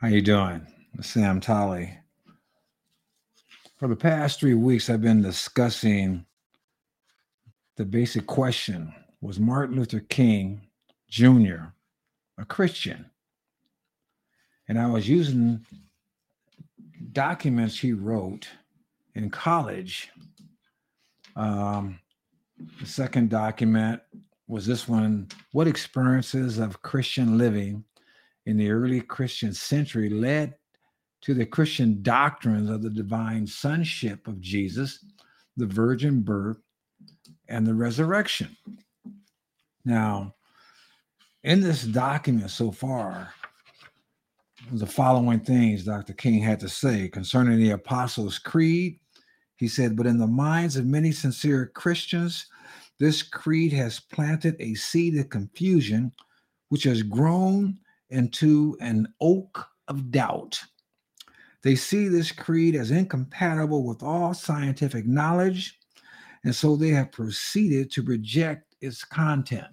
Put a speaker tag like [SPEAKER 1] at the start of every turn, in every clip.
[SPEAKER 1] How you doing? Sam Tolley. For the past three weeks, I've been discussing the basic question: Was Martin Luther King Jr. a Christian? And I was using documents he wrote in college. Um, the second document was this one What experiences of Christian living in the early Christian century led to the Christian doctrines of the divine sonship of Jesus, the virgin birth, and the resurrection? Now, in this document so far, the following things Dr. King had to say concerning the Apostles' Creed. He said, But in the minds of many sincere Christians, this creed has planted a seed of confusion, which has grown into an oak of doubt. They see this creed as incompatible with all scientific knowledge, and so they have proceeded to reject its content.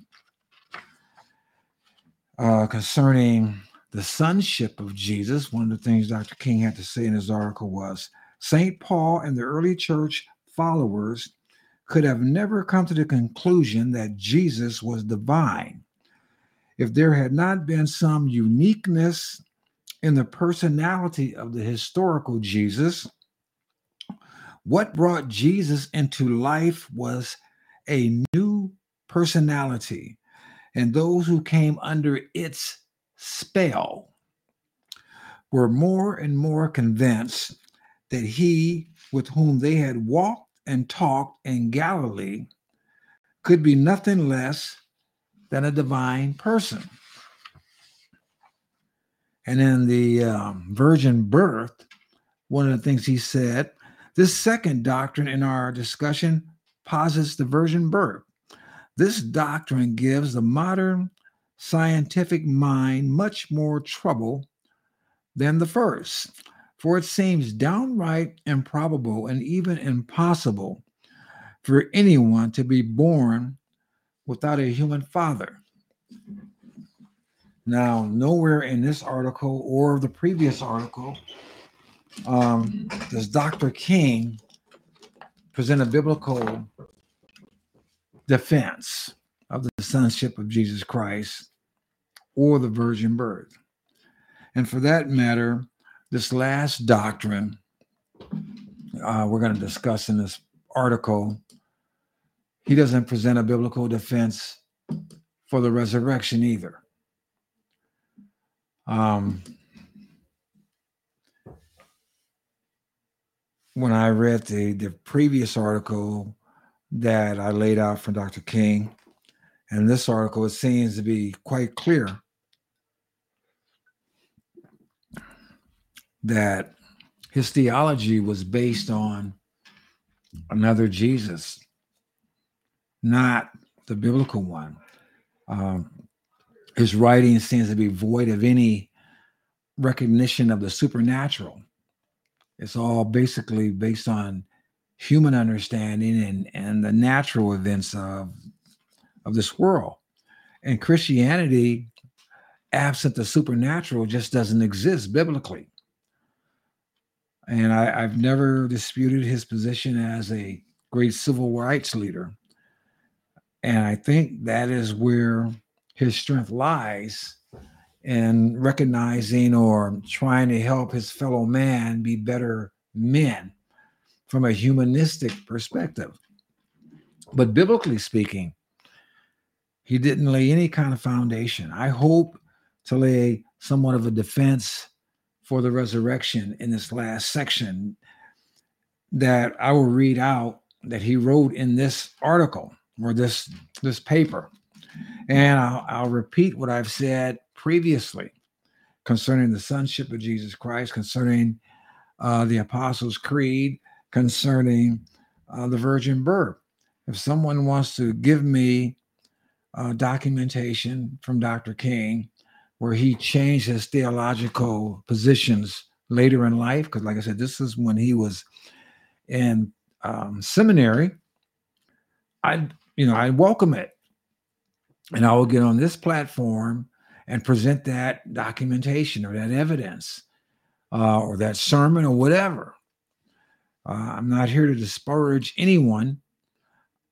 [SPEAKER 1] Uh, concerning the sonship of Jesus, one of the things Dr. King had to say in his article was St. Paul and the early church followers could have never come to the conclusion that Jesus was divine if there had not been some uniqueness in the personality of the historical Jesus. What brought Jesus into life was a new personality, and those who came under its spell were more and more convinced that he with whom they had walked and talked in Galilee could be nothing less than a divine person. And in the um, virgin birth, one of the things he said, this second doctrine in our discussion posits the virgin birth. This doctrine gives the modern scientific mind much more trouble than the first, for it seems downright improbable and even impossible for anyone to be born without a human father. Now, nowhere in this article or the previous article um, does Dr. King present a biblical defense of the sonship of Jesus Christ or the virgin birth. And for that matter, this last doctrine uh, we're going to discuss in this article, he doesn't present a biblical defense for the resurrection either. Um, when I read the, the previous article that I laid out from Dr. King, and this article, it seems to be quite clear that his theology was based on another Jesus, not the biblical one. Um, his writing seems to be void of any recognition of the supernatural. It's all basically based on human understanding and, and the natural events of of this world. And Christianity, absent the supernatural, just doesn't exist biblically. And I, I've never disputed his position as a great civil rights leader. And I think that is where his strength lies in recognizing or trying to help his fellow man be better men from a humanistic perspective. But biblically speaking, he didn't lay any kind of foundation. I hope to lay somewhat of a defense for the resurrection in this last section that I will read out that he wrote in this article or this this paper. And I'll, I'll repeat what I've said previously concerning the sonship of Jesus Christ, concerning uh, the Apostles' Creed, concerning uh, the virgin birth. If someone wants to give me uh, documentation from Dr. King where he changed his theological positions later in life. Because, like I said, this is when he was in um, seminary. I, you know, I welcome it, and I will get on this platform and present that documentation or that evidence uh, or that sermon or whatever. Uh, I'm not here to disparage anyone.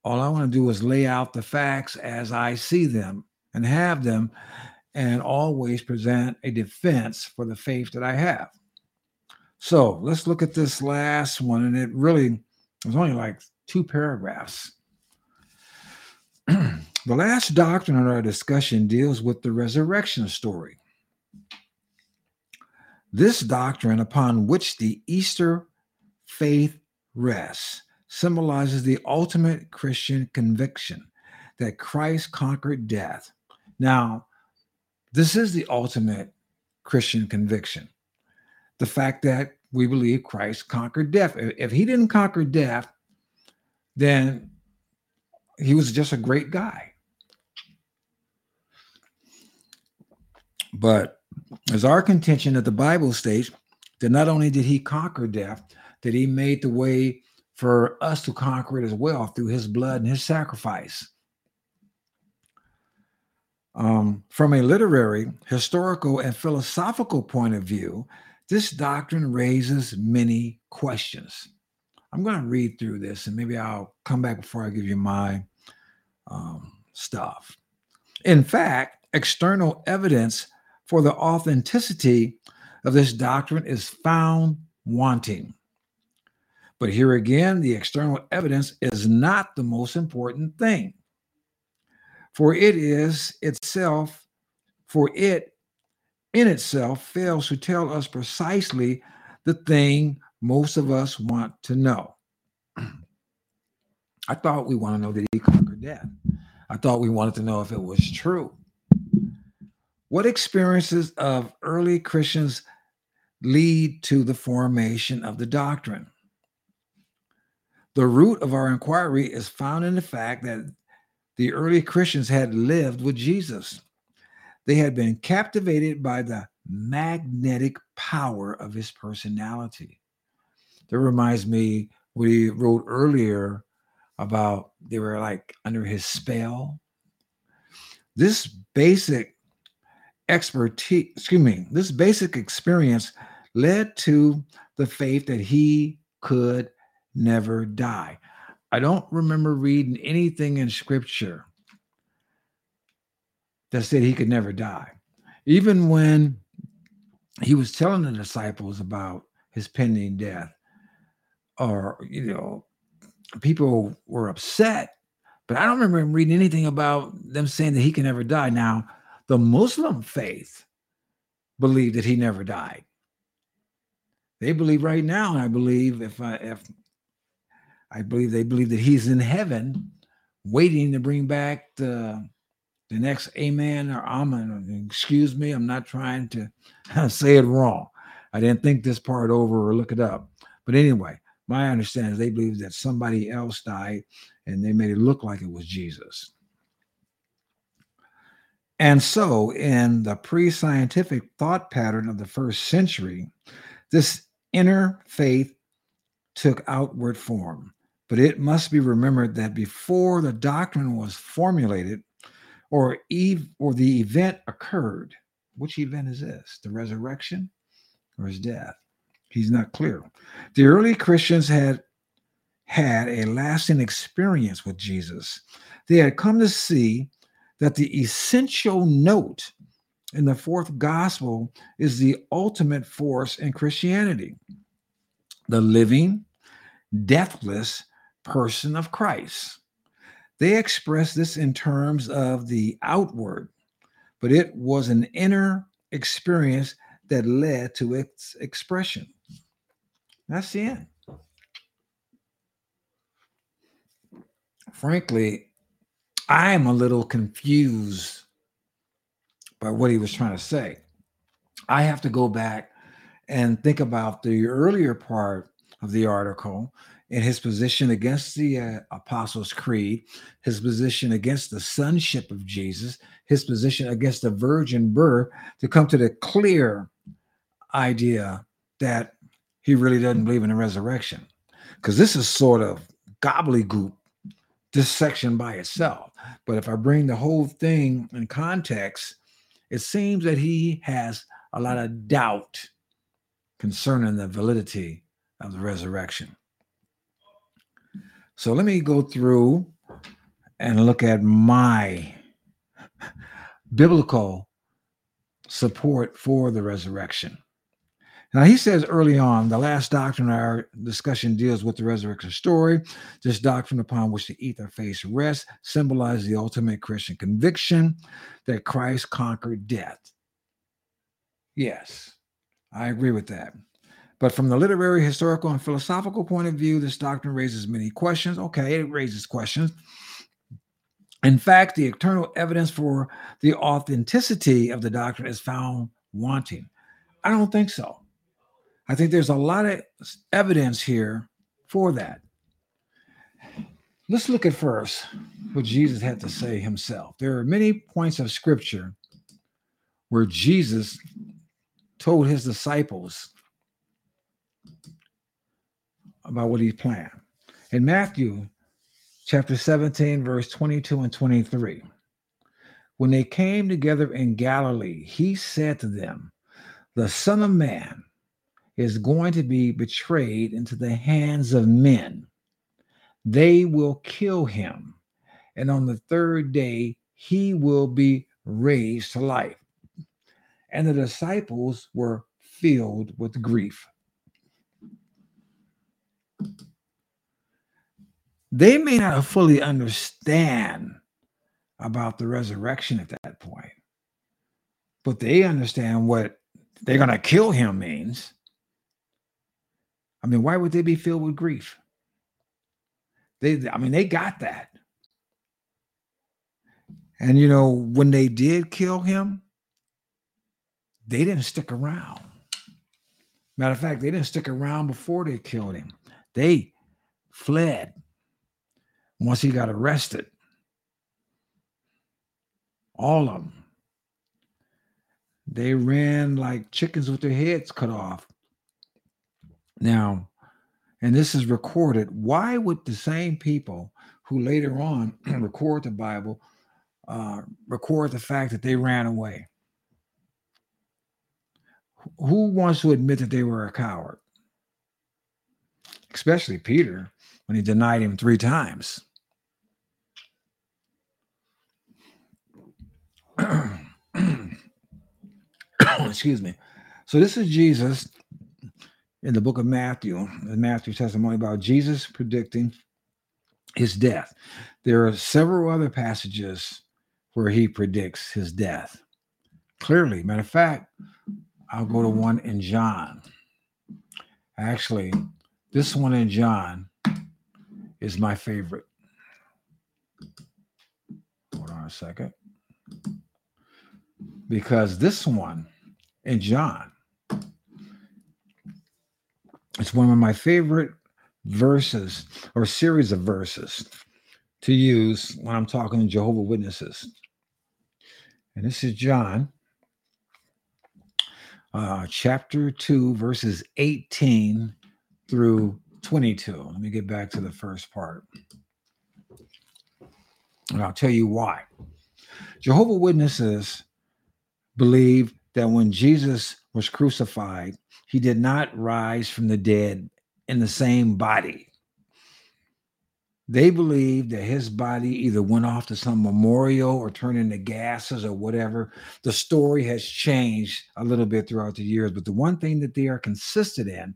[SPEAKER 1] All I want to do is lay out the facts as I see them and have them, and always present a defense for the faith that I have. So let's look at this last one, and it really was only like two paragraphs. The last doctrine in our discussion deals with the resurrection story. This doctrine, upon which the Easter faith rests, symbolizes the ultimate Christian conviction that Christ conquered death. Now, this is the ultimate Christian conviction the fact that we believe Christ conquered death. If he didn't conquer death, then he was just a great guy. But as our contention that the Bible states that not only did he conquer death, that he made the way for us to conquer it as well through his blood and his sacrifice. Um, from a literary, historical, and philosophical point of view, this doctrine raises many questions. I'm going to read through this and maybe I'll come back before I give you my um, stuff. In fact, external evidence for the authenticity of this doctrine is found wanting. But here again, the external evidence is not the most important thing. For it is itself, for it in itself fails to tell us precisely the thing most of us want to know. I thought we want to know that he conquered death. I thought we wanted to know if it was true. What experiences of early Christians lead to the formation of the doctrine? The root of our inquiry is found in the fact that the early Christians had lived with Jesus. They had been captivated by the magnetic power of his personality. That reminds me what he wrote earlier about they were like under his spell. This basic expertise, excuse me, this basic experience led to the faith that he could never die. I don't remember reading anything in scripture that said he could never die. Even when he was telling the disciples about his pending death, or, you know, people were upset, but I don't remember him reading anything about them saying that he can never die. Now, the Muslim faith believed that he never died. They believe right now, and I believe if I if I believe they believe that he's in heaven waiting to bring back the the next amen or amen. Excuse me, I'm not trying to say it wrong. I didn't think this part over or look it up. But anyway, my understanding is they believe that somebody else died and they made it look like it was Jesus. And so, in the pre scientific thought pattern of the first century, this inner faith took outward form. But it must be remembered that before the doctrine was formulated, or eve or the event occurred. Which event is this? The resurrection or his death? He's not clear. The early Christians had had a lasting experience with Jesus. They had come to see that the essential note in the fourth gospel is the ultimate force in Christianity the living, deathless person of Christ. They expressed this in terms of the outward, but it was an inner experience that led to its expression. That's the end. Frankly, I'm a little confused by what he was trying to say. I have to go back and think about the earlier part of the article in his position against the uh, Apostles' Creed, his position against the sonship of Jesus, his position against the virgin birth, to come to the clear idea that he really doesn't believe in the resurrection. Because this is sort of gobbledygook, this section by itself. But if I bring the whole thing in context, it seems that he has a lot of doubt concerning the validity of the resurrection. So let me go through and look at my biblical support for the resurrection. Now, he says early on, the last doctrine our discussion deals with the resurrection story. This doctrine upon which the Easter faith rests symbolizes the ultimate Christian conviction that Christ conquered death. Yes, I agree with that. But from the literary, historical, and philosophical point of view, this doctrine raises many questions. Okay, it raises questions. In fact, the eternal evidence for the authenticity of the doctrine is found wanting. I don't think so. I think there's a lot of evidence here for that. Let's look at first what Jesus had to say himself. There are many points of scripture where Jesus told his disciples about what he planned. In Matthew chapter 17, verse 22 and 23, when they came together in Galilee, he said to them, The Son of Man is going to be betrayed into the hands of men. They will kill him, and on the third day, he will be raised to life. And the disciples were filled with grief. They may not fully understand about the resurrection at that point, but they understand what they're going to kill him means. I mean, why would they be filled with grief? They, I mean, they got that. And you know, when they did kill him, they didn't stick around. Matter of fact, they didn't stick around before they killed him. They fled once he got arrested. All of them. They ran like chickens with their heads cut off. Now, and this is recorded, why would the same people who later on record the Bible uh, record the fact that they ran away? Who wants to admit that they were a coward? Especially Peter when he denied him three times. Excuse me. So this is Jesus in the book of Matthew, in Matthew's testimony about Jesus predicting his death. There are several other passages where he predicts his death. Clearly, matter of fact, I'll go to one in John. Actually, this one in John is my favorite. Hold on a second. Because this one in John it's one of my favorite verses or series of verses to use when I'm talking to Jehovah Witnesses. And this is John uh, chapter 2, verses 18 through 22. Let me get back to the first part. And I'll tell you why. Jehovah Witnesses believe that when Jesus was crucified, he did not rise from the dead in the same body. They believe that his body either went off to some memorial or turned into gases or whatever. The story has changed a little bit throughout the years, but the one thing that they are consistent in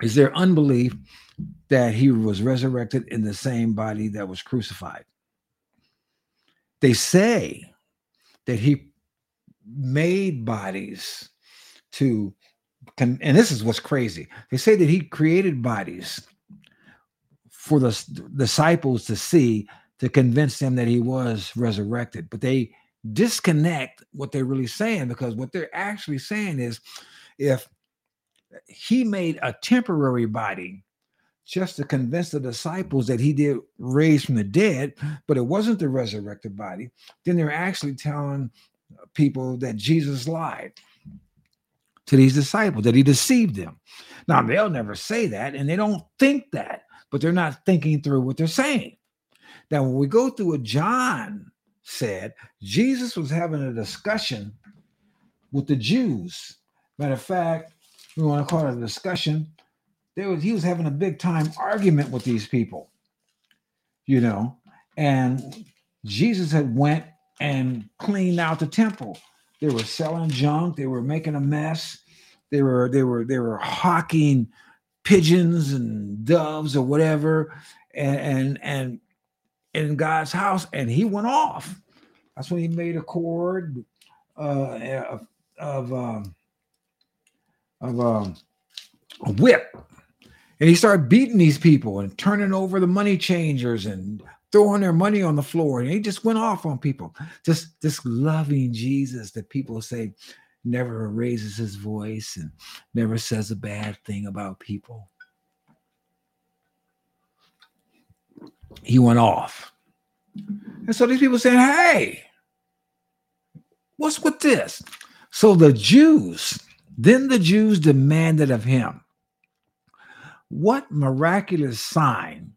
[SPEAKER 1] is their unbelief that he was resurrected in the same body that was crucified. They say that he made bodies to and this is what's crazy. They say that he created bodies for the disciples to see to convince them that he was resurrected but they disconnect what they're really saying because what they're actually saying is if he made a temporary body just to convince the disciples that he did raise from the dead, but it wasn't the resurrected body, then they're actually telling people that Jesus lied to these disciples, that he deceived them. Now, they'll never say that, and they don't think that, but they're not thinking through what they're saying. Now, when we go through what John said Jesus was having a discussion with the Jews. Matter of fact, we want to call it a discussion. There was he was having a big time argument with these people, you know, and Jesus had went and cleaned out the temple. They were selling junk. They were making a mess. They were they were they were hawking pigeons and doves or whatever, and and and in God's house, and he went off. That's when he made a cord uh, of um, of um, a whip, and he started beating these people and turning over the money changers and throwing their money on the floor, and he just went off on people. Just just loving Jesus that people say never raises his voice and never says a bad thing about people. He went off. And so these people saying, Hey, what's with this? So the Jews, then the Jews demanded of him, What miraculous sign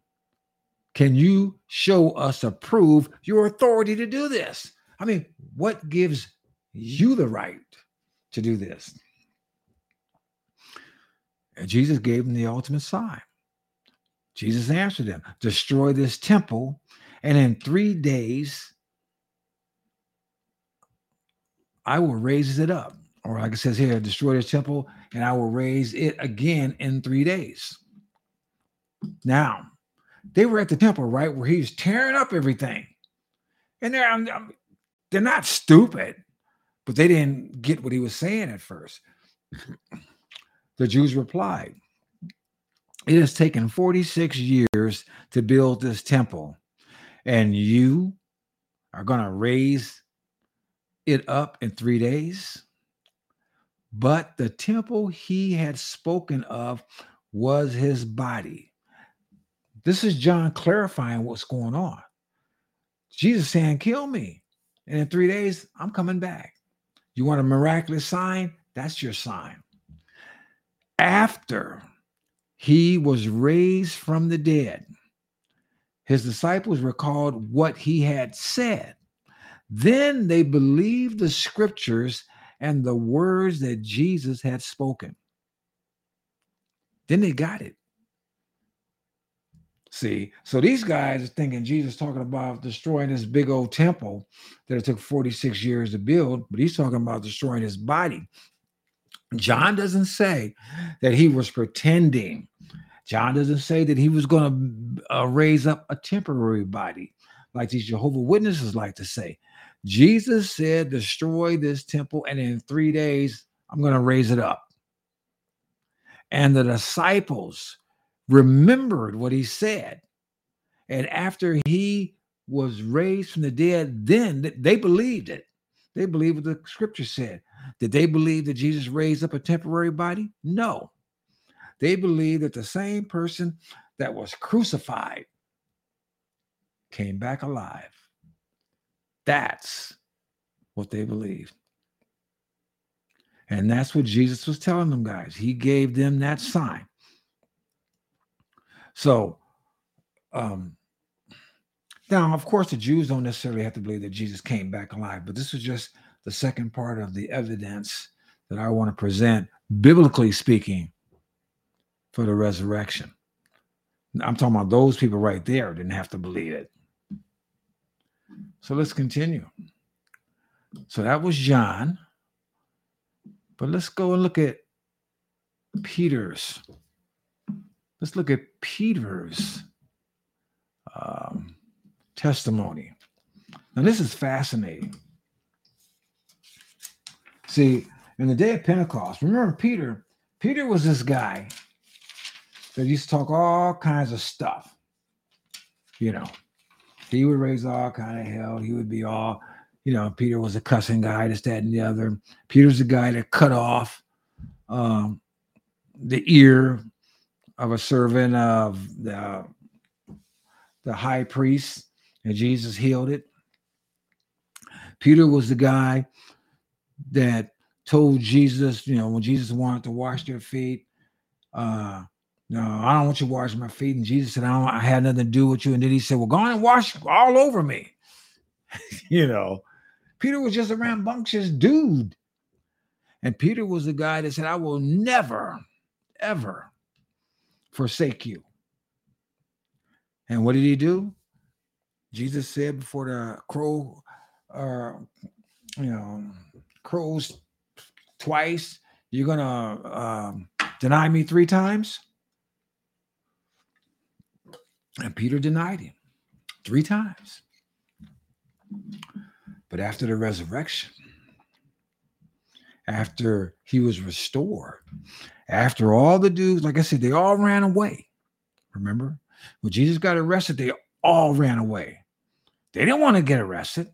[SPEAKER 1] can you show us to prove your authority to do this? I mean, what gives you the right to do this? And Jesus gave them the ultimate sign. Jesus answered them, Destroy this temple, and in three days I will raise it up. Or like it says here, destroy this temple, and I will raise it again in three days. Now, they were at the temple, right, where he's tearing up everything. And they're, I'm, I'm, they're not stupid, but they didn't get what he was saying at first. the Jews replied, It has taken 46 years to build this temple, and you are going to raise it up in three days. But the temple he had spoken of was his body. This is John clarifying what's going on. Jesus saying, Kill me. And in three days, I'm coming back. You want a miraculous sign? That's your sign. After he was raised from the dead, his disciples recalled what he had said. Then they believed the scriptures and the words that Jesus had spoken. Then they got it. See, so these guys are thinking Jesus talking about destroying this big old temple that it took 46 years to build, but he's talking about destroying his body. John doesn't say that he was pretending John doesn't say that he was going to uh, raise up a temporary body, like these Jehovah Witnesses like to say. Jesus said, "Destroy this temple, and in three days I'm going to raise it up." And the disciples remembered what he said, and after he was raised from the dead, then they believed it. They believed what the scripture said. Did they believe that Jesus raised up a temporary body? No. They believed that the same person that was crucified came back alive. That's what they believed. And that's what Jesus was telling them, guys. He gave them that sign. So, um, now, of course, the Jews don't necessarily have to believe that Jesus came back alive, but this is just the second part of the evidence that I want to present, biblically speaking, for the resurrection. I'm talking about those people right there didn't have to believe it. So let's continue. So that was John. But let's go and look at Peter's. Let's look at Peter's um, testimony. Now, this is fascinating. See, in the day of Pentecost, remember Peter? Peter was this guy that used to talk all kinds of stuff. You know, he would raise all kind of hell. He would be all, you know, Peter was a cussing guy, this, that, and the other. Peter's the guy that cut off um, the ear of a servant of the, the high priest, and Jesus healed it. Peter was the guy that told Jesus, you know, when Jesus wanted to wash their feet, uh, no, I don't want you to wash my feet. And Jesus said, I, don't, I had nothing to do with you. And then he said, Well, go on and wash all over me. you know, Peter was just a rambunctious dude. And Peter was the guy that said, I will never, ever forsake you. And what did he do? Jesus said before the crow, uh, you know, crows twice, you're gonna um, deny me three times. And Peter denied him three times. But after the resurrection, after he was restored, after all the dudes, like I said, they all ran away. Remember? When Jesus got arrested, they all ran away. They didn't want to get arrested.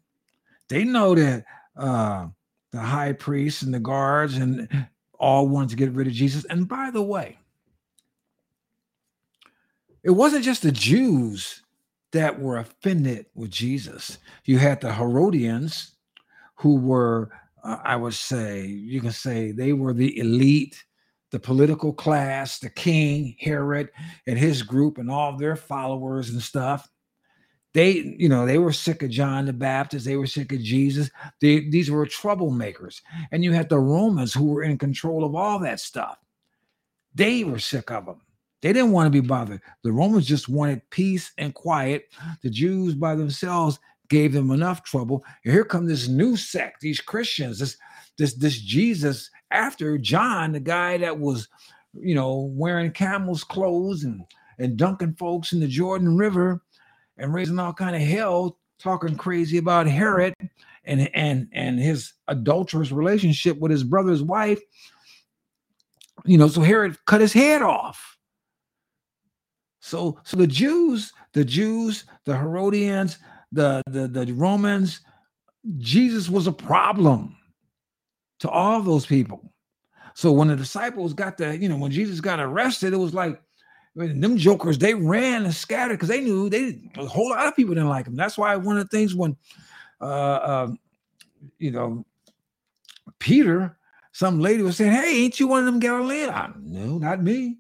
[SPEAKER 1] They know that uh, the high priests and the guards and all wanted to get rid of Jesus. And by the way, it wasn't just the Jews that were offended with Jesus. You had the Herodians, who were, uh, I would say, you can say they were the elite, the political class, the king, Herod, and his group, and all their followers and stuff. They, you know, they were sick of John the Baptist. They were sick of Jesus. They, these were troublemakers. And you had the Romans who were in control of all that stuff. They were sick of them. They didn't want to be bothered. The Romans just wanted peace and quiet. The Jews by themselves gave them enough trouble. And here come this new sect, these Christians, this this this Jesus after John, the guy that was, you know, wearing camel's clothes and and dunking folks in the Jordan River and raising all kind of hell, talking crazy about Herod and and and his adulterous relationship with his brother's wife. You know, so Herod cut his head off so, so the Jews, the Jews, the Herodians, the, the, the Romans, Jesus was a problem to all those people. So when the disciples got the, you know, when Jesus got arrested, it was like them jokers, they ran and scattered because they knew they a whole lot of people didn't like him. That's why one of the things when uh, uh you know Peter, some lady was saying, Hey, ain't you one of them Galileans? No, not me.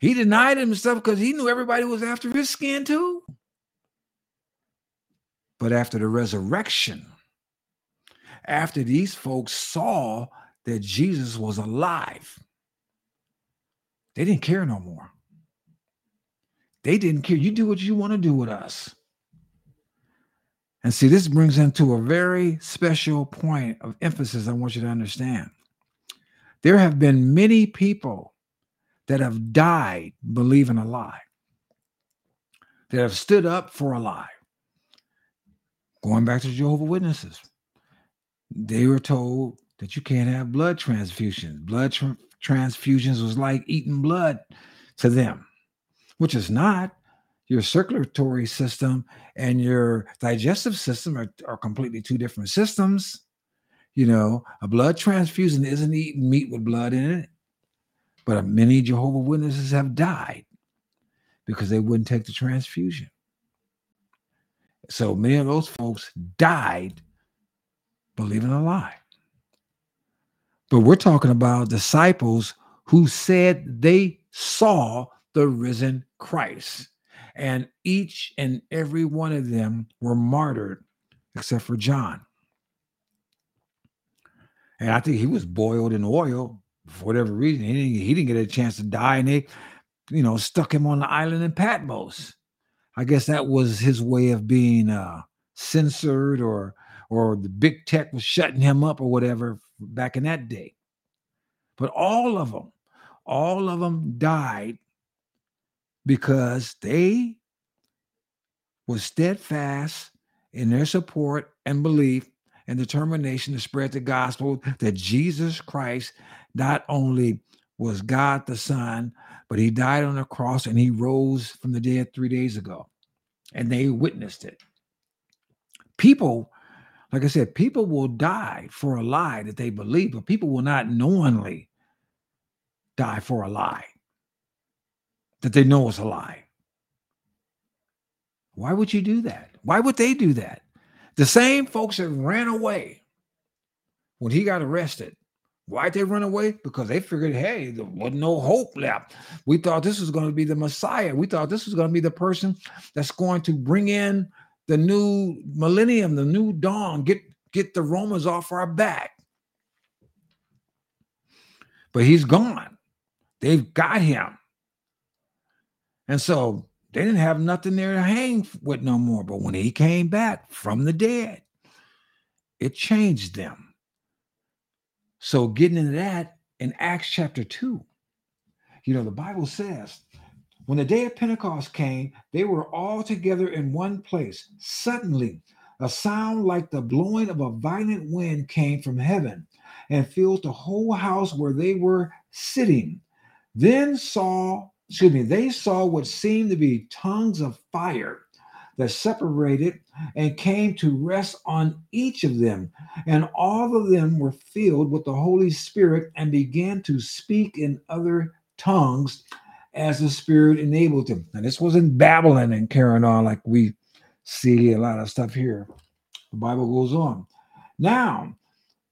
[SPEAKER 1] He denied himself because he knew everybody was after his skin too. But after the resurrection, after these folks saw that Jesus was alive, they didn't care no more. They didn't care. You do what you want to do with us. And see, this brings into a very special point of emphasis I want you to understand. There have been many people that have died believing a lie, that have stood up for a lie. Going back to Jehovah Witnesses, they were told that you can't have blood transfusions. Blood tra- transfusions was like eating blood to them, which is not. Your circulatory system and your digestive system are, are completely two different systems. You know, a blood transfusion isn't eating meat with blood in it. But many Jehovah Witnesses have died because they wouldn't take the transfusion. So many of those folks died believing a lie. But we're talking about disciples who said they saw the risen Christ. And each and every one of them were martyred except for John. And I think he was boiled in oil for whatever reason, he didn't, he didn't get a chance to die, and they, you know, stuck him on the island in Patmos. I guess that was his way of being uh, censored, or or the big tech was shutting him up, or whatever back in that day. But all of them, all of them died because they were steadfast in their support and belief and determination to spread the gospel that Jesus Christ not only was God the Son, but he died on the cross and he rose from the dead three days ago. And they witnessed it. People, like I said, people will die for a lie that they believe, but people will not knowingly die for a lie that they know is a lie. Why would you do that? Why would they do that? The same folks that ran away when he got arrested Why'd they run away? Because they figured, hey, there was no hope left. We thought this was going to be the Messiah. We thought this was going to be the person that's going to bring in the new millennium, the new dawn, get get the Romans off our back. But he's gone. They've got him. And so they didn't have nothing there to hang with no more. But when he came back from the dead, it changed them. So getting into that in Acts chapter 2, you know, the Bible says when the day of Pentecost came, they were all together in one place. Suddenly, a sound like the blowing of a violent wind came from heaven and filled the whole house where they were sitting. Then saw, excuse me, they saw what seemed to be tongues of fire that separated and came to rest on each of them. And all of them were filled with the Holy Spirit and began to speak in other tongues as the Spirit enabled them. And this wasn't babbling and carrying on like we see a lot of stuff here. The Bible goes on. Now,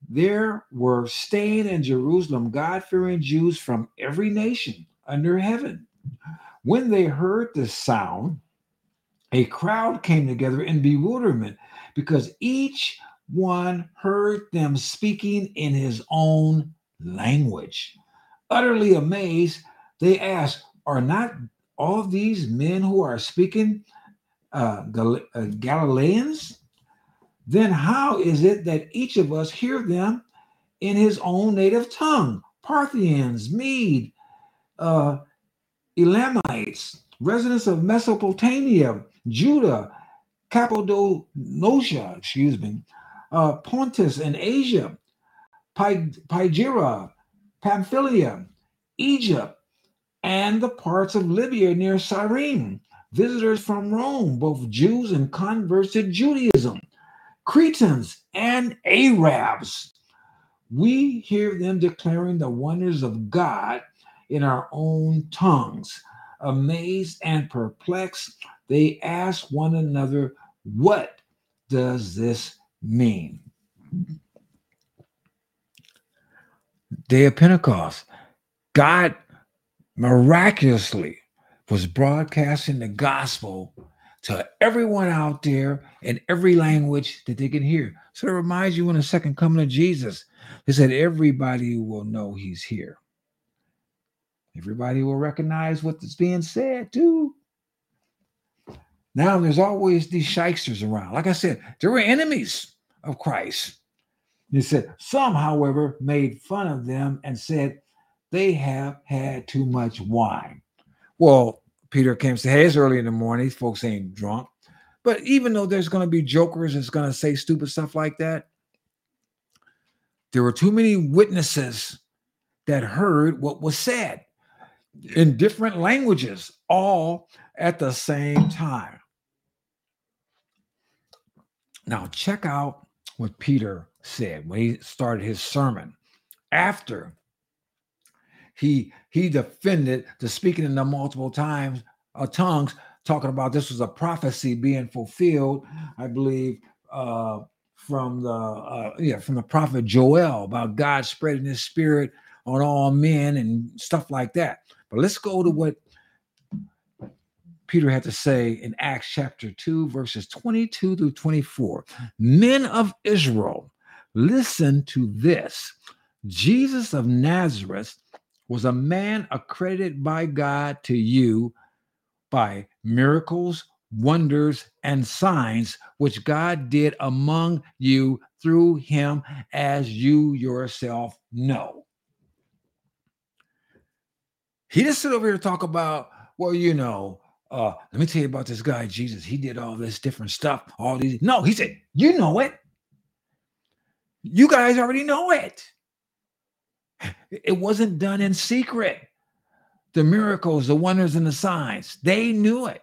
[SPEAKER 1] there were staying in Jerusalem God fearing Jews from every nation under heaven. When they heard the sound, a crowd came together in bewilderment because each one heard them speaking in his own language. Utterly amazed, they asked, are not all these men who are speaking uh, Gal- uh, Galileans? Then how is it that each of us hear them in his own native tongue? Parthians, Mede, uh, Elamites, residents of Mesopotamia, Judah, Cappadocia, excuse me, uh, Pontus and Asia, Phrygia, Pamphylia, Egypt, and the parts of Libya near Cyrene, visitors from Rome, both Jews and converts to Judaism, Cretans and Arabs. We hear them declaring the wonders of God in our own tongues. Amazed and perplexed, they ask one another, What does this mean? Day of Pentecost. God miraculously was broadcasting the gospel to everyone out there in every language that they can hear. So it reminds you when the second coming of Jesus, they said everybody will know he's here. Everybody will recognize what's being said too. Now there's always these shysters around. Like I said, there were enemies of Christ. He said, some, however, made fun of them and said, they have had too much wine. Well, Peter came to Hey, it's early in the morning. These folks ain't drunk. But even though there's going to be jokers that's going to say stupid stuff like that, there were too many witnesses that heard what was said in different languages, all at the same time. Now, check out what Peter said when he started his sermon after he he defended the speaking in the multiple times uh, tongues, talking about this was a prophecy being fulfilled. I believe uh, from the uh, yeah from the prophet Joel about God spreading His Spirit on all men and stuff like that. But let's go to what Peter had to say in Acts chapter 2, verses 22 through 24. Men of Israel, listen to this. Jesus of Nazareth was a man accredited by God to you by miracles, wonders, and signs which God did among you through him, as you yourself know. He didn't sit over here talk about, well, you know, uh, let me tell you about this guy, Jesus. He did all this different stuff, all these. No, he said, you know it. You guys already know it. It wasn't done in secret. The miracles, the wonders, and the signs, they knew it.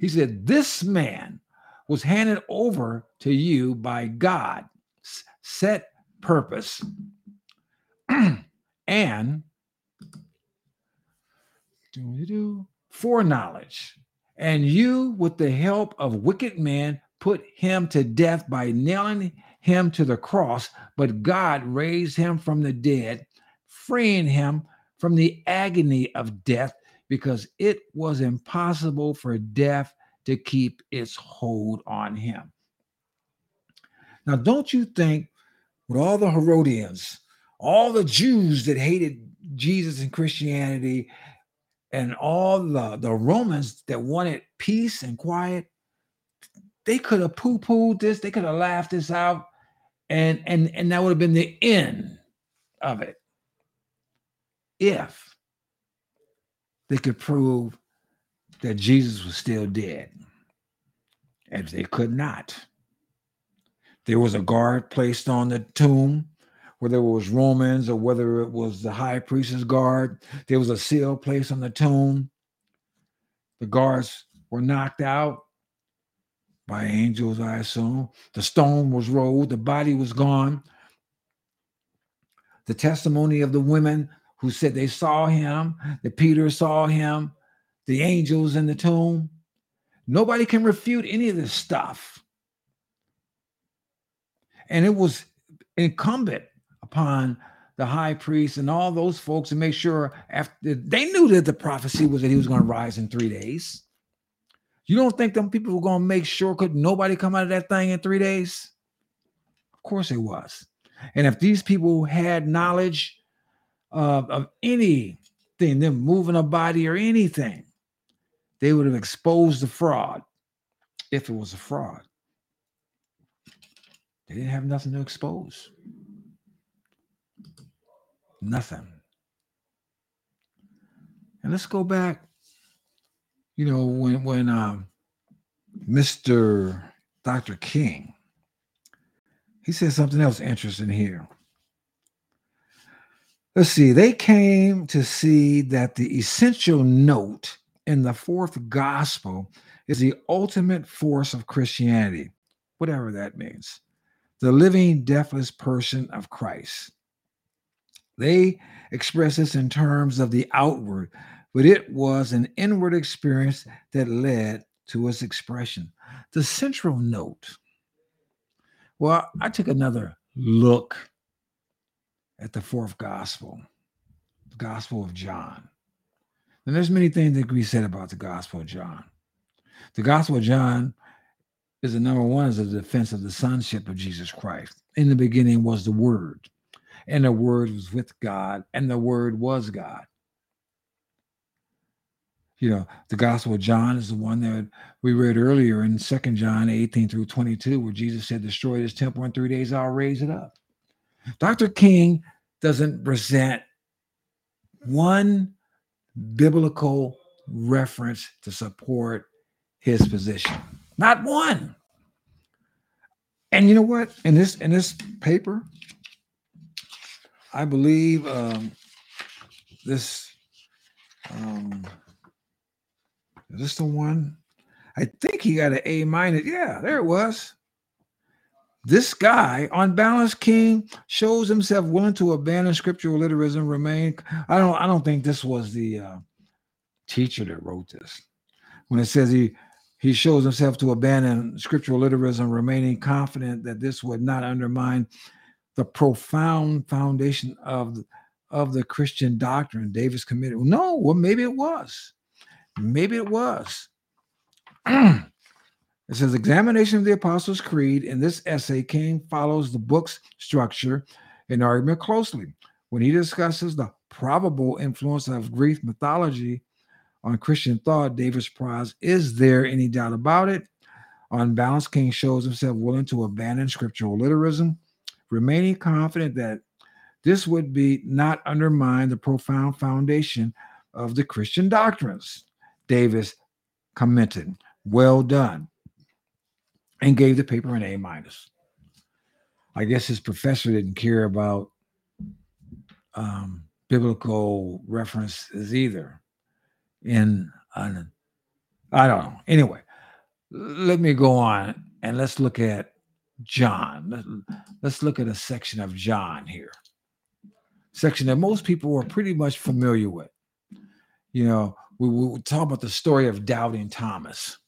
[SPEAKER 1] He said, This man was handed over to you by God, set purpose, and foreknowledge. And you, with the help of wicked men, put him to death by nailing him to the cross, but God raised him from the dead, freeing him from the agony of death because it was impossible for death to keep its hold on him. Now, don't you think with all the Herodians, all the Jews that hated Jesus and Christianity, and all the, the Romans that wanted peace and quiet, they could have poo-pooed this, they could have laughed this out, and and and that would have been the end of it. If they could prove that Jesus was still dead. And they could not. There was a guard placed on the tomb, whether it was Romans or whether it was the high priest's guard. There was a seal placed on the tomb. The guards were knocked out by angels, I assume. The stone was rolled, the body was gone. The testimony of the women who said they saw him, that Peter saw him, the angels in the tomb. Nobody can refute any of this stuff. And it was incumbent upon the high priest and all those folks to make sure after they knew that the prophecy was that he was going to rise in three days. You don't think them people were to make sure could nobody come out of that thing in three days? Of course it was. And if these people had knowledge of, of anything, them moving a body or anything, they would have exposed the fraud if it was a fraud. They didn't have nothing to expose. Nothing. And let's go back. You know, when when um, Mr. Dr. King, he said something else interesting here. Let's see. They came to see that the essential note in the fourth gospel is the ultimate force of Christianity, whatever that means. The living, deathless person of Christ. They express this in terms of the outward, but it was an inward experience that led to its expression. The central note. Well, I took another look at the fourth gospel, the Gospel of John. And there's many things that can be said about the Gospel of John. The Gospel of John is the number one is a defense of the sonship of Jesus Christ. In the beginning was the Word, and the Word was with God, and the Word was God. You know, the Gospel of John is the one that we read earlier in Second John 18 through 22, where Jesus said, Destroy this temple in three days, I'll raise it up. Dr. King doesn't present one biblical reference to support his position. Not one. And you know what? In this in this paper, I believe um, this um, is this the one? I think he got an A minus. Yeah, there it was. This guy, on balance, King shows himself willing to abandon scriptural literalism. Remain. I don't. I don't think this was the uh, teacher that wrote this. When it says he he shows himself to abandon scriptural literalism, remaining confident that this would not undermine the profound foundation of of the Christian doctrine. Davis committed. No, well, maybe it was. Maybe it was. It says examination of the Apostles' Creed. In this essay, King follows the book's structure and argument closely. When he discusses the probable influence of Greek mythology on Christian thought, Davis prize, is there any doubt about it? On balance, King shows himself willing to abandon scriptural literalism, remaining confident that this would be not undermine the profound foundation of the Christian doctrines. Davis commented, Well done and gave the paper an A minus. I guess his professor didn't care about um, biblical references either. In an, I don't know. Anyway, let me go on and let's look at John. Let's look at a section of John here. Section that most people are pretty much familiar with. You know, we will talk about the story of doubting Thomas.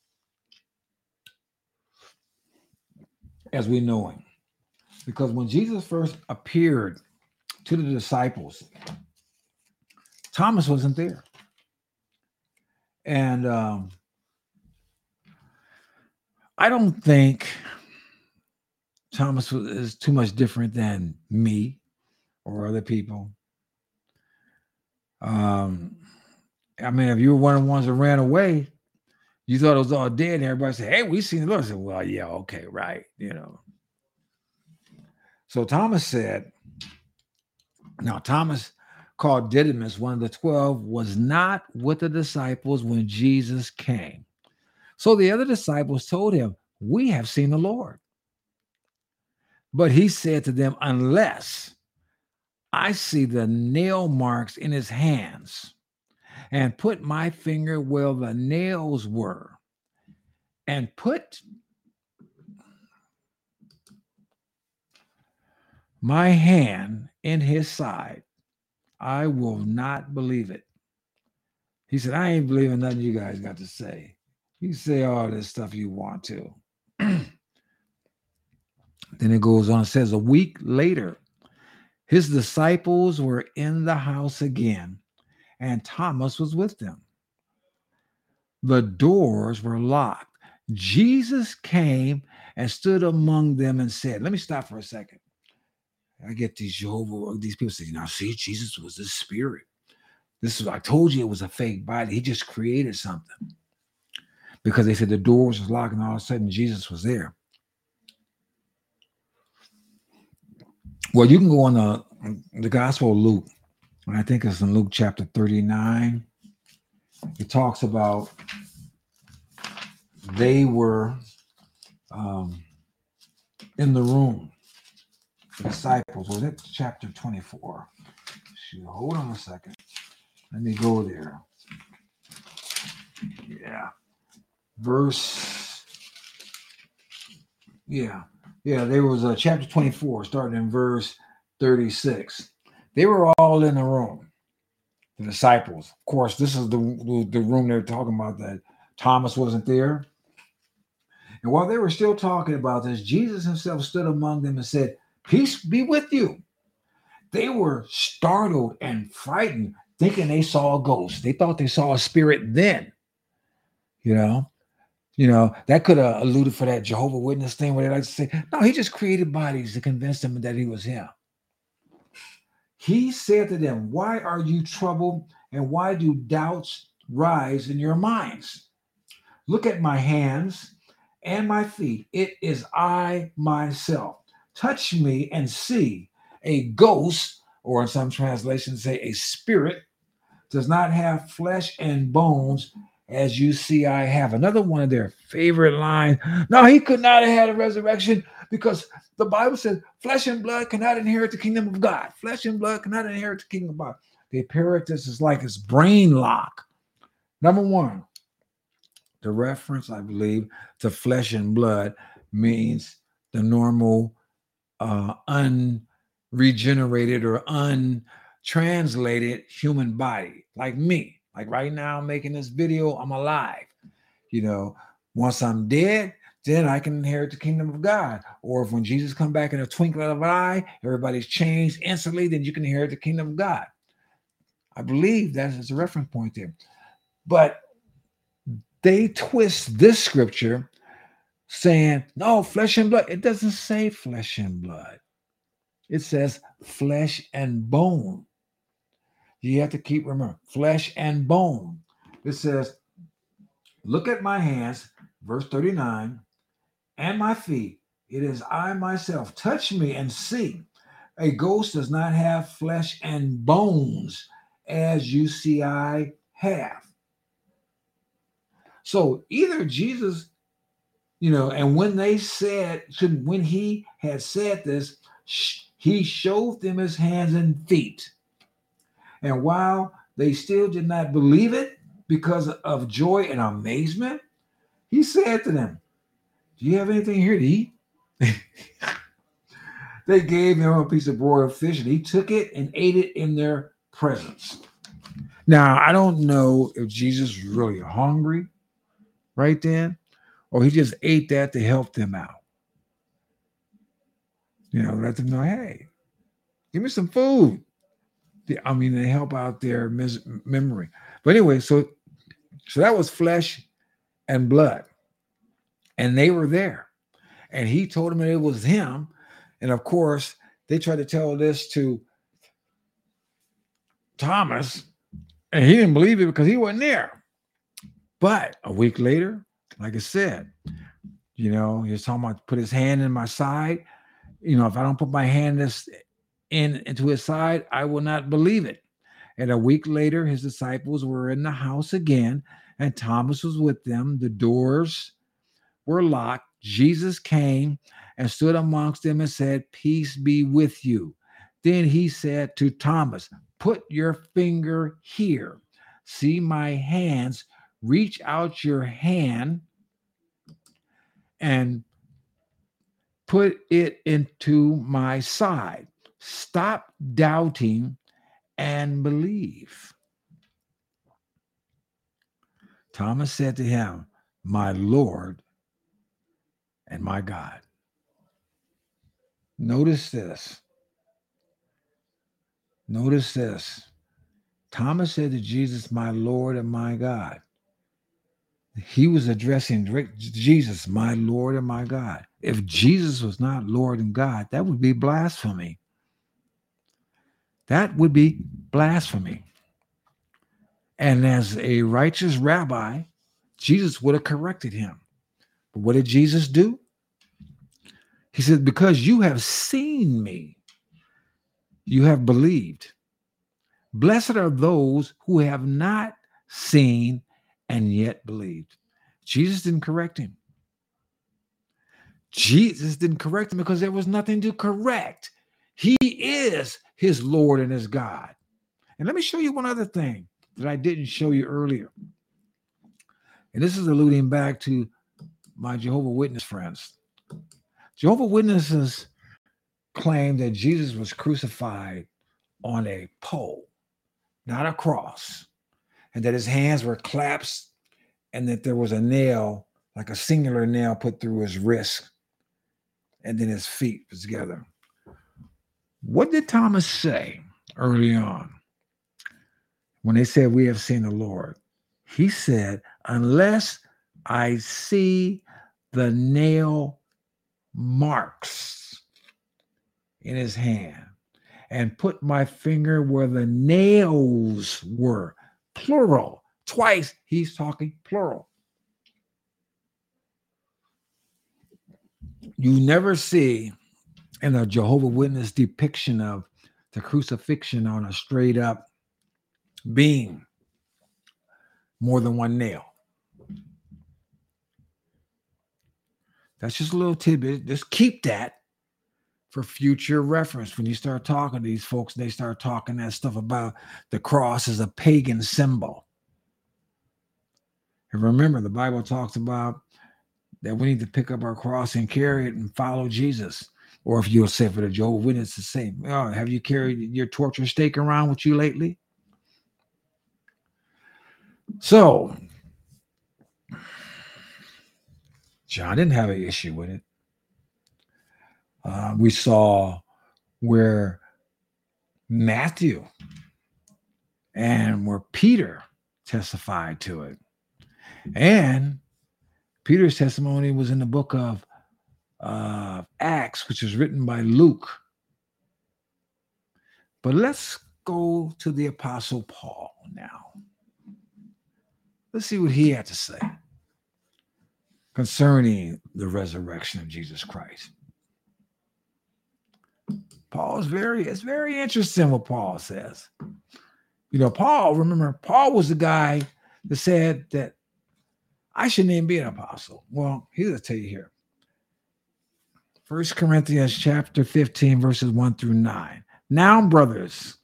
[SPEAKER 1] as we know him. Because when Jesus first appeared to the disciples, Thomas wasn't there. And um, I don't think Thomas is too much different than me or other people. Um, I mean, if you were one of the ones that ran away, you thought it was all dead, and everybody said, Hey, we seen the Lord. I said, Well, yeah, okay, right. You know. So Thomas said, Now, Thomas called Didymus, one of the 12, was not with the disciples when Jesus came. So the other disciples told him, We have seen the Lord. But he said to them, Unless I see the nail marks in his hands and put my finger where the nails were and put my hand in his side, I will not believe it. He said, I ain't believing nothing you guys got to say. You say all this stuff you want to. then it goes on, it says, a week later, his disciples were in the house again, and Thomas was with them. The doors were locked. Jesus came and stood among them and said, Let me stop for a second. I get these Jehovah, these people say, Now, see, Jesus was the spirit. This is, I told you it was a fake body. He just created something because they said the doors was locked and all of a sudden Jesus was there. Well, you can go on the, the Gospel of Luke, I think it's in Luke chapter 39. It talks about they were um, in the room. The disciples was it chapter 24? Shoot, hold on a second. Let me go there. Yeah. Verse. Yeah. Yeah. There was a chapter 24, starting in verse 36. They were all in the room. The disciples. Of course, this is the, the, room they're talking about that Thomas wasn't there. And while they were still talking about this, Jesus himself stood among them and said, Peace be with you. They were startled and frightened, thinking they saw a ghost. They thought they saw a spirit then. You know, you know, that could have alluded for that Jehovah Witness thing where they like to say, no, he just created bodies to convince them that he was him. He said to them, Why are you troubled and why do doubts rise in your minds? Look at my hands and my feet. It is I myself. Touch me and see. A ghost, or in some translations, say a spirit, does not have flesh and bones as you see I have. Another one of their favorite lines. No, he could not have had a resurrection because the Bible says flesh and blood cannot inherit the kingdom of God. Flesh and blood cannot inherit the kingdom of God. The apparatus is like his brain lock. Number one, the reference, I believe, to flesh and blood means the normal, uh, unregenerated or untranslated human body, like me. Like right now, I'm making this video, I'm alive. You know, once I'm dead, then I can inherit the kingdom of God. Or if when Jesus come back in a twinkling of an eye, everybody's changed instantly, then you can inherit the kingdom of God. I believe that is a reference point there. But they twist this scripture saying, no, flesh and blood. It doesn't say flesh and blood. It says flesh and bone. You have to keep remember flesh and bone. It says, look at my hands, verse 39, and my feet. It is I myself. Touch me and see. A ghost does not have flesh and bones as you see I have. So either Jesus, you know, and when they said, when he had said this, he showed them his hands and feet. And while they still did not believe it because of joy and amazement, he said to them, Do you have anything here to eat? they gave him a piece of broiled fish and he took it and ate it in their presence. Now, I don't know if Jesus was really hungry right then, or he just ate that to help them out. You know, let them know, hey, give me some food. I mean, they help out their memory. But anyway, so so that was flesh and blood. And they were there. And he told them it was him. And of course, they tried to tell this to Thomas, and he didn't believe it because he wasn't there. But a week later, like I said, you know, he was talking about put his hand in my side. You know, if I don't put my hand this in into his side, I will not believe it. And a week later, his disciples were in the house again, and Thomas was with them. The doors were locked. Jesus came and stood amongst them and said, Peace be with you. Then he said to Thomas, Put your finger here. See my hands. Reach out your hand and put it into my side. Stop doubting and believe. Thomas said to him, My Lord and my God. Notice this. Notice this. Thomas said to Jesus, My Lord and my God. He was addressing Jesus, my Lord and my God. If Jesus was not Lord and God, that would be blasphemy. That would be blasphemy. And as a righteous rabbi, Jesus would have corrected him. What did Jesus do? He said, Because you have seen me, you have believed. Blessed are those who have not seen and yet believed. Jesus didn't correct him. Jesus didn't correct him because there was nothing to correct. He is his Lord and his God. And let me show you one other thing that I didn't show you earlier. And this is alluding back to my Jehovah Witness friends. Jehovah Witnesses claim that Jesus was crucified on a pole, not a cross, and that his hands were clasped and that there was a nail, like a singular nail, put through his wrist, and then his feet was together. What did Thomas say early on when they said, We have seen the Lord? He said, Unless I see the nail marks in his hand and put my finger where the nails were, plural. Twice he's talking plural. You never see in a Jehovah Witness depiction of the crucifixion on a straight up beam more than one nail. That's just a little tidbit. Just keep that for future reference. When you start talking to these folks, they start talking that stuff about the cross as a pagan symbol. And remember, the Bible talks about that we need to pick up our cross and carry it and follow Jesus. Or if you'll say for the Jehovah Witness to say, oh, have you carried your torture stake around with you lately? So John didn't have an issue with it. Uh, we saw where Matthew and where Peter testified to it. And Peter's testimony was in the book of uh, Acts, which was written by Luke. But let's go to the Apostle Paul now. Let's see what he had to say concerning the resurrection of Jesus Christ. Paul is very, it's very interesting what Paul says. You know, Paul, remember, Paul was the guy that said that I shouldn't even be an apostle. Well, here's tell you here. First Corinthians chapter 15, verses 1 through 9. Now, brothers,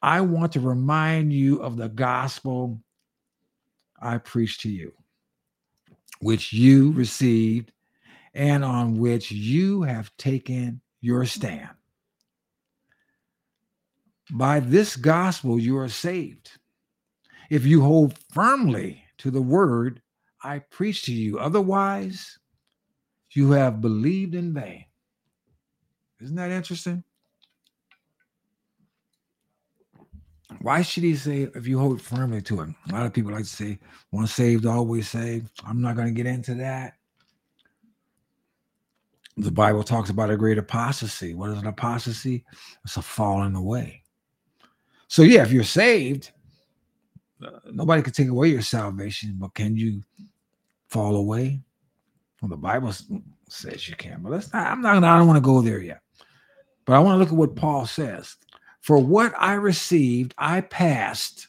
[SPEAKER 1] I want to remind you of the gospel I preached to you, which you received and on which you have taken your stand. By this gospel, you are saved. If you hold firmly to the word I preach to you, otherwise, you have believed in vain. Isn't that interesting? Why should he say if you hold firmly to it? A lot of people like to say, once saved, always saved. I'm not going to get into that. The Bible talks about a great apostasy. What is an apostasy? It's a falling away. So, yeah, if you're saved, uh, nobody can take away your salvation, but can you fall away? Well, the Bible says you can, but let's not, I'm not, I don't want to go there yet. But I want to look at what Paul says. For what I received, I passed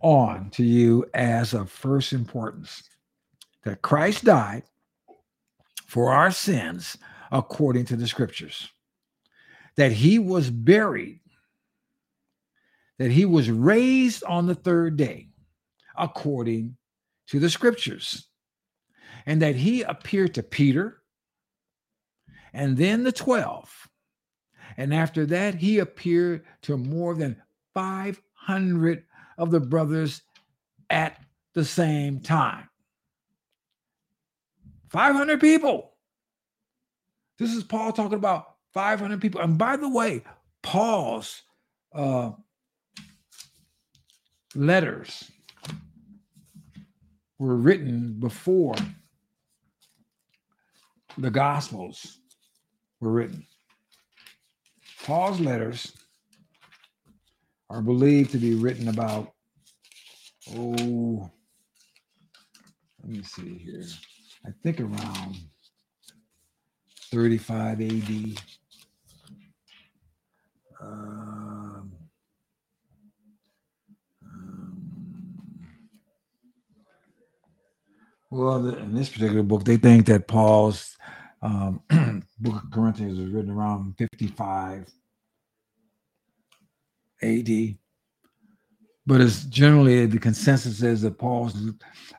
[SPEAKER 1] on to you as of first importance that Christ died for our sins according to the scriptures, that he was buried, that he was raised on the third day according to the scriptures, and that he appeared to Peter and then the 12. And after that, he appeared to more than 500 of the brothers at the same time. 500 people. This is Paul talking about 500 people. And by the way, Paul's uh, letters were written before the Gospels were written. Paul's letters are believed to be written about, oh, let me see here. I think around 35 AD. Um, um, well, in this particular book, they think that Paul's um, Book of Corinthians was written around 55 AD. But it's generally the consensus is that Paul's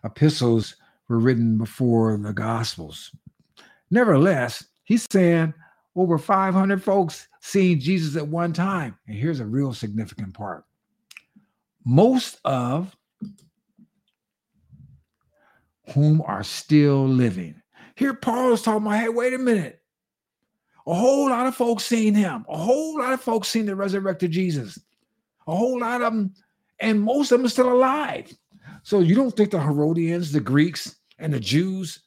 [SPEAKER 1] epistles were written before the Gospels. Nevertheless, he's saying over 500 folks seen Jesus at one time. And here's a real significant part most of whom are still living. Here, Paul is talking about, hey, wait a minute. A whole lot of folks seen him. A whole lot of folks seen the resurrected Jesus. A whole lot of them, and most of them are still alive. So you don't think the Herodians, the Greeks, and the Jews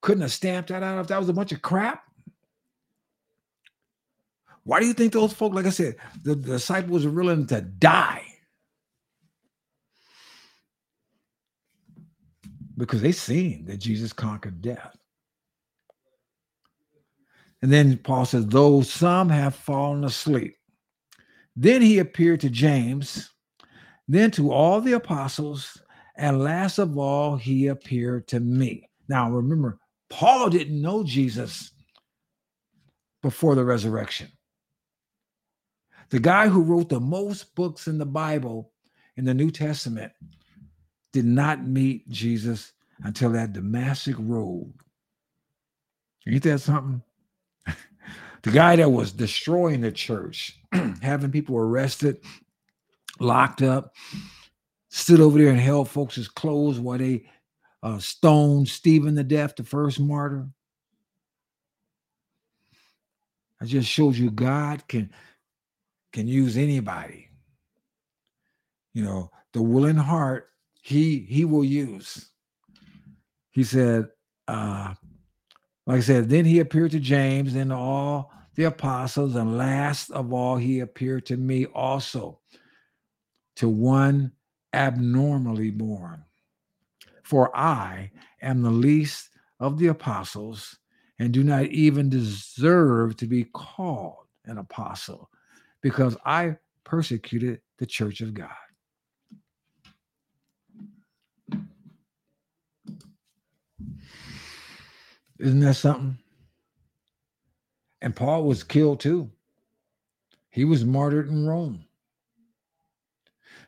[SPEAKER 1] couldn't have stamped that out if that was a bunch of crap? Why do you think those folk, like I said, the, the disciples were willing to die? Because they seen that Jesus conquered death. And then Paul says, though some have fallen asleep. Then he appeared to James, then to all the apostles, and last of all, he appeared to me. Now remember, Paul didn't know Jesus before the resurrection. The guy who wrote the most books in the Bible in the New Testament did not meet Jesus until that Damascus road. Ain't that something? The guy that was destroying the church, having people arrested, locked up, stood over there and held folks' clothes while they uh, stoned Stephen to death, the first martyr. I just showed you God can can use anybody. You know, the willing heart he he will use. He said, uh, like I said, then he appeared to James and all the apostles, and last of all, he appeared to me also, to one abnormally born. For I am the least of the apostles and do not even deserve to be called an apostle because I persecuted the church of God. Isn't that something? And Paul was killed too. He was martyred in Rome.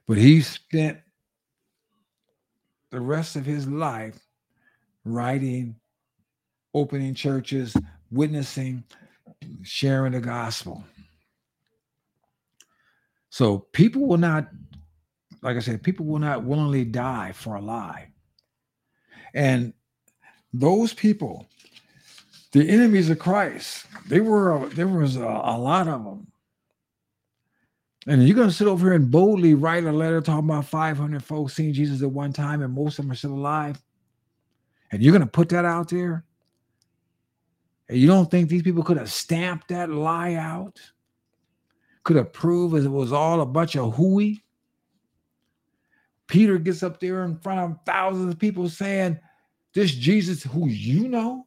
[SPEAKER 1] But he spent the rest of his life writing, opening churches, witnessing, sharing the gospel. So people will not, like I said, people will not willingly die for a lie. And those people the enemies of Christ. They were there was a, a lot of them And you're to sit over here and boldly write a letter talking about 500 folks seeing Jesus at one time and most of them are still alive. And you're to put that out there. And you don't think these people could have stamped that lie out? Could have proved it was all a bunch of hooey? Peter gets up there in front of thousands of people saying, This Jesus who you know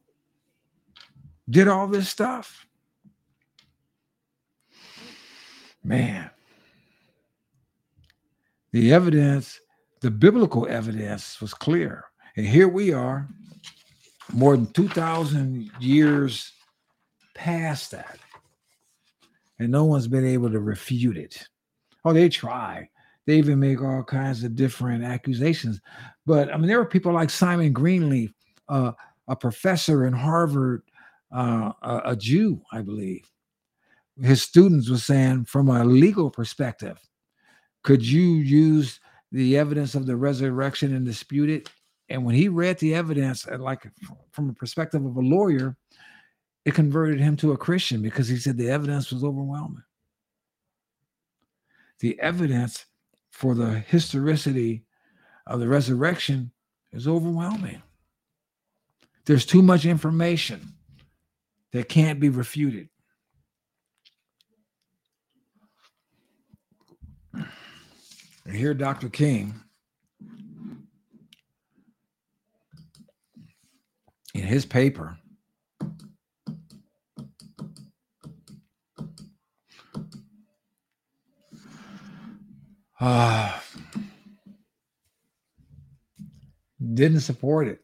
[SPEAKER 1] did all this stuff. Man, the evidence, the biblical evidence was clear. And here we are, more than 2,000 years past that. And no one's been able to refute it. Oh, they try. They even make all kinds of different accusations. But I mean, there are people like Simon Greenleaf, uh, a professor in Harvard, uh, a, Jew, I believe. His students were saying, from a legal perspective, could you use the evidence of the resurrection and dispute it? And when he read the evidence, uh, like from a perspective of a lawyer, it converted him to a Christian because he said the evidence was overwhelming. The evidence for the historicity of the resurrection is overwhelming. There's too much information that can't be refuted. And here, Dr. King, in his paper, uh, didn't support it.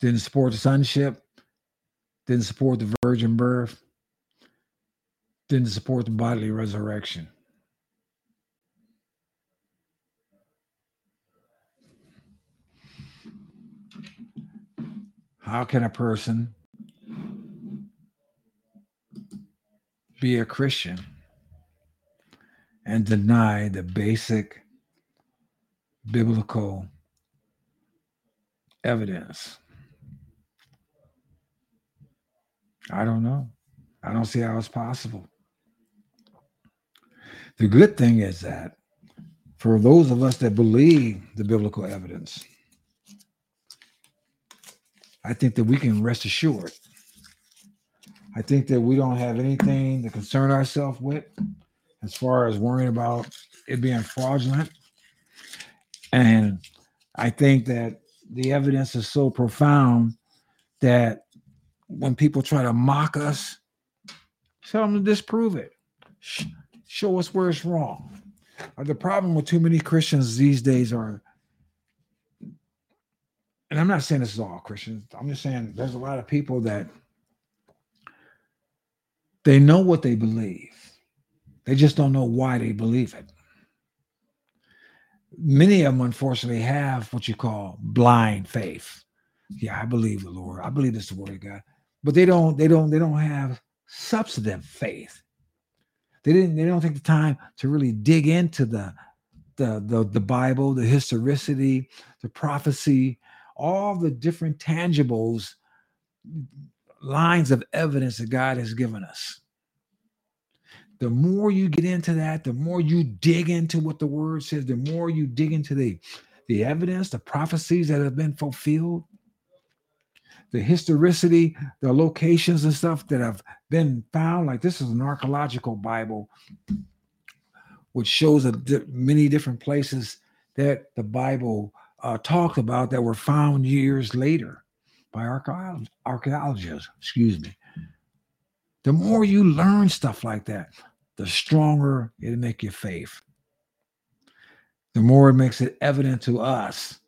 [SPEAKER 1] Didn't support the sonship. Didn't support the virgin birth. Didn't support the bodily resurrection. How can a person be a Christian and deny the basic biblical evidence? I don't know. I don't see how it's possible. The good thing is that for those of us that believe the biblical evidence, I think that we can rest assured. I think that we don't have anything to concern ourselves with as far as worrying about it being fraudulent. And I think that the evidence is so profound that when people try to mock us, tell them to disprove it. Show us where it's wrong. Uh, the problem with too many Christians these days are and I'm not saying this is all Christians. I'm just saying there's a lot of people that they know what they believe. They just don't know why they believe it. Many of them, unfortunately, have what you call blind faith. Yeah, I believe the Lord. I believe it's the word of God. But they don't, they don't, they don't have substantive faith. They didn't, they don't take the time to really dig into the the the, the Bible, the historicity, the prophecy, all the different tangibles, lines of evidence that God has given us. The more you get into that, the more you dig into what the word says, the more you dig into the, the evidence, the prophecies that have been fulfilled, the historicity, the locations and stuff that have been found. Like this is an archaeological Bible, which shows a di- many different places that the Bible uh, talked about that were found years later by archeolog- archaeologists. Excuse me. The more you learn stuff like that, the stronger it'll make your faith. The more it makes it evident to us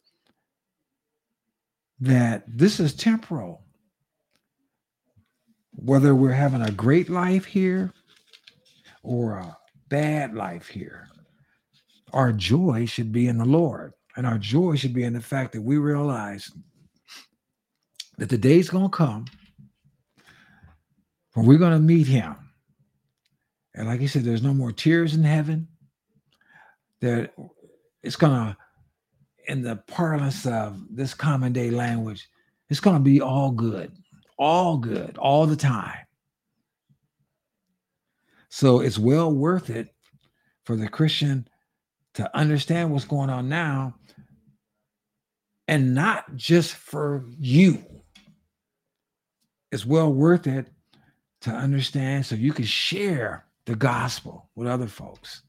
[SPEAKER 1] that this is temporal. Whether we're having a great life here or a bad life here, our joy should be in the Lord. And our joy should be in the fact that we realize that the day's going to come when we're going to meet him. And like he said, there's no more tears in heaven. That it's going to, in the parlance of this common day language, it's going to be all good, all good, all the time. So it's well worth it for the Christian to understand what's going on now and not just for you. It's well worth it to understand so you can share the gospel with other folks.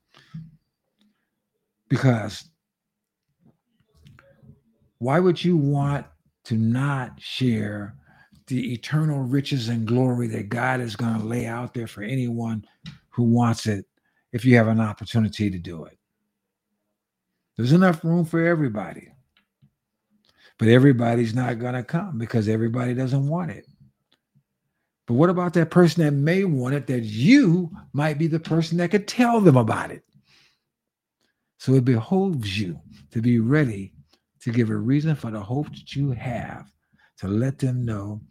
[SPEAKER 1] Because why would you want to not share the eternal riches and glory that God is going to lay out there for anyone who wants it if you have an opportunity to do it? There's enough room for everybody. But everybody's not going to come because everybody doesn't want it. But what about that person that may want it that you might be the person that could tell them about it? So it behoves you to be ready to give a reason for the hope that you have, to let them know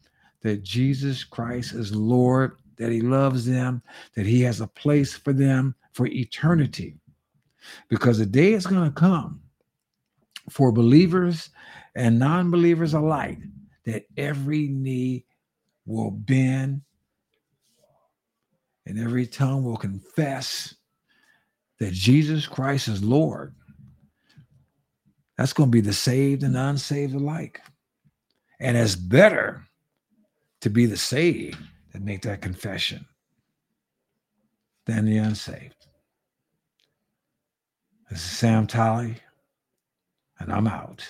[SPEAKER 1] that Jesus Christ is Lord, that He loves them, that He has a place for them for eternity. Because the day is going to come for believers and non believers alike that every knee will bend and every tongue will confess that Jesus Christ is Lord. That's going to be the saved and unsaved alike. And it's better to be the saved that make that confession than the unsaved. This is Sam Tolley, and I'm out.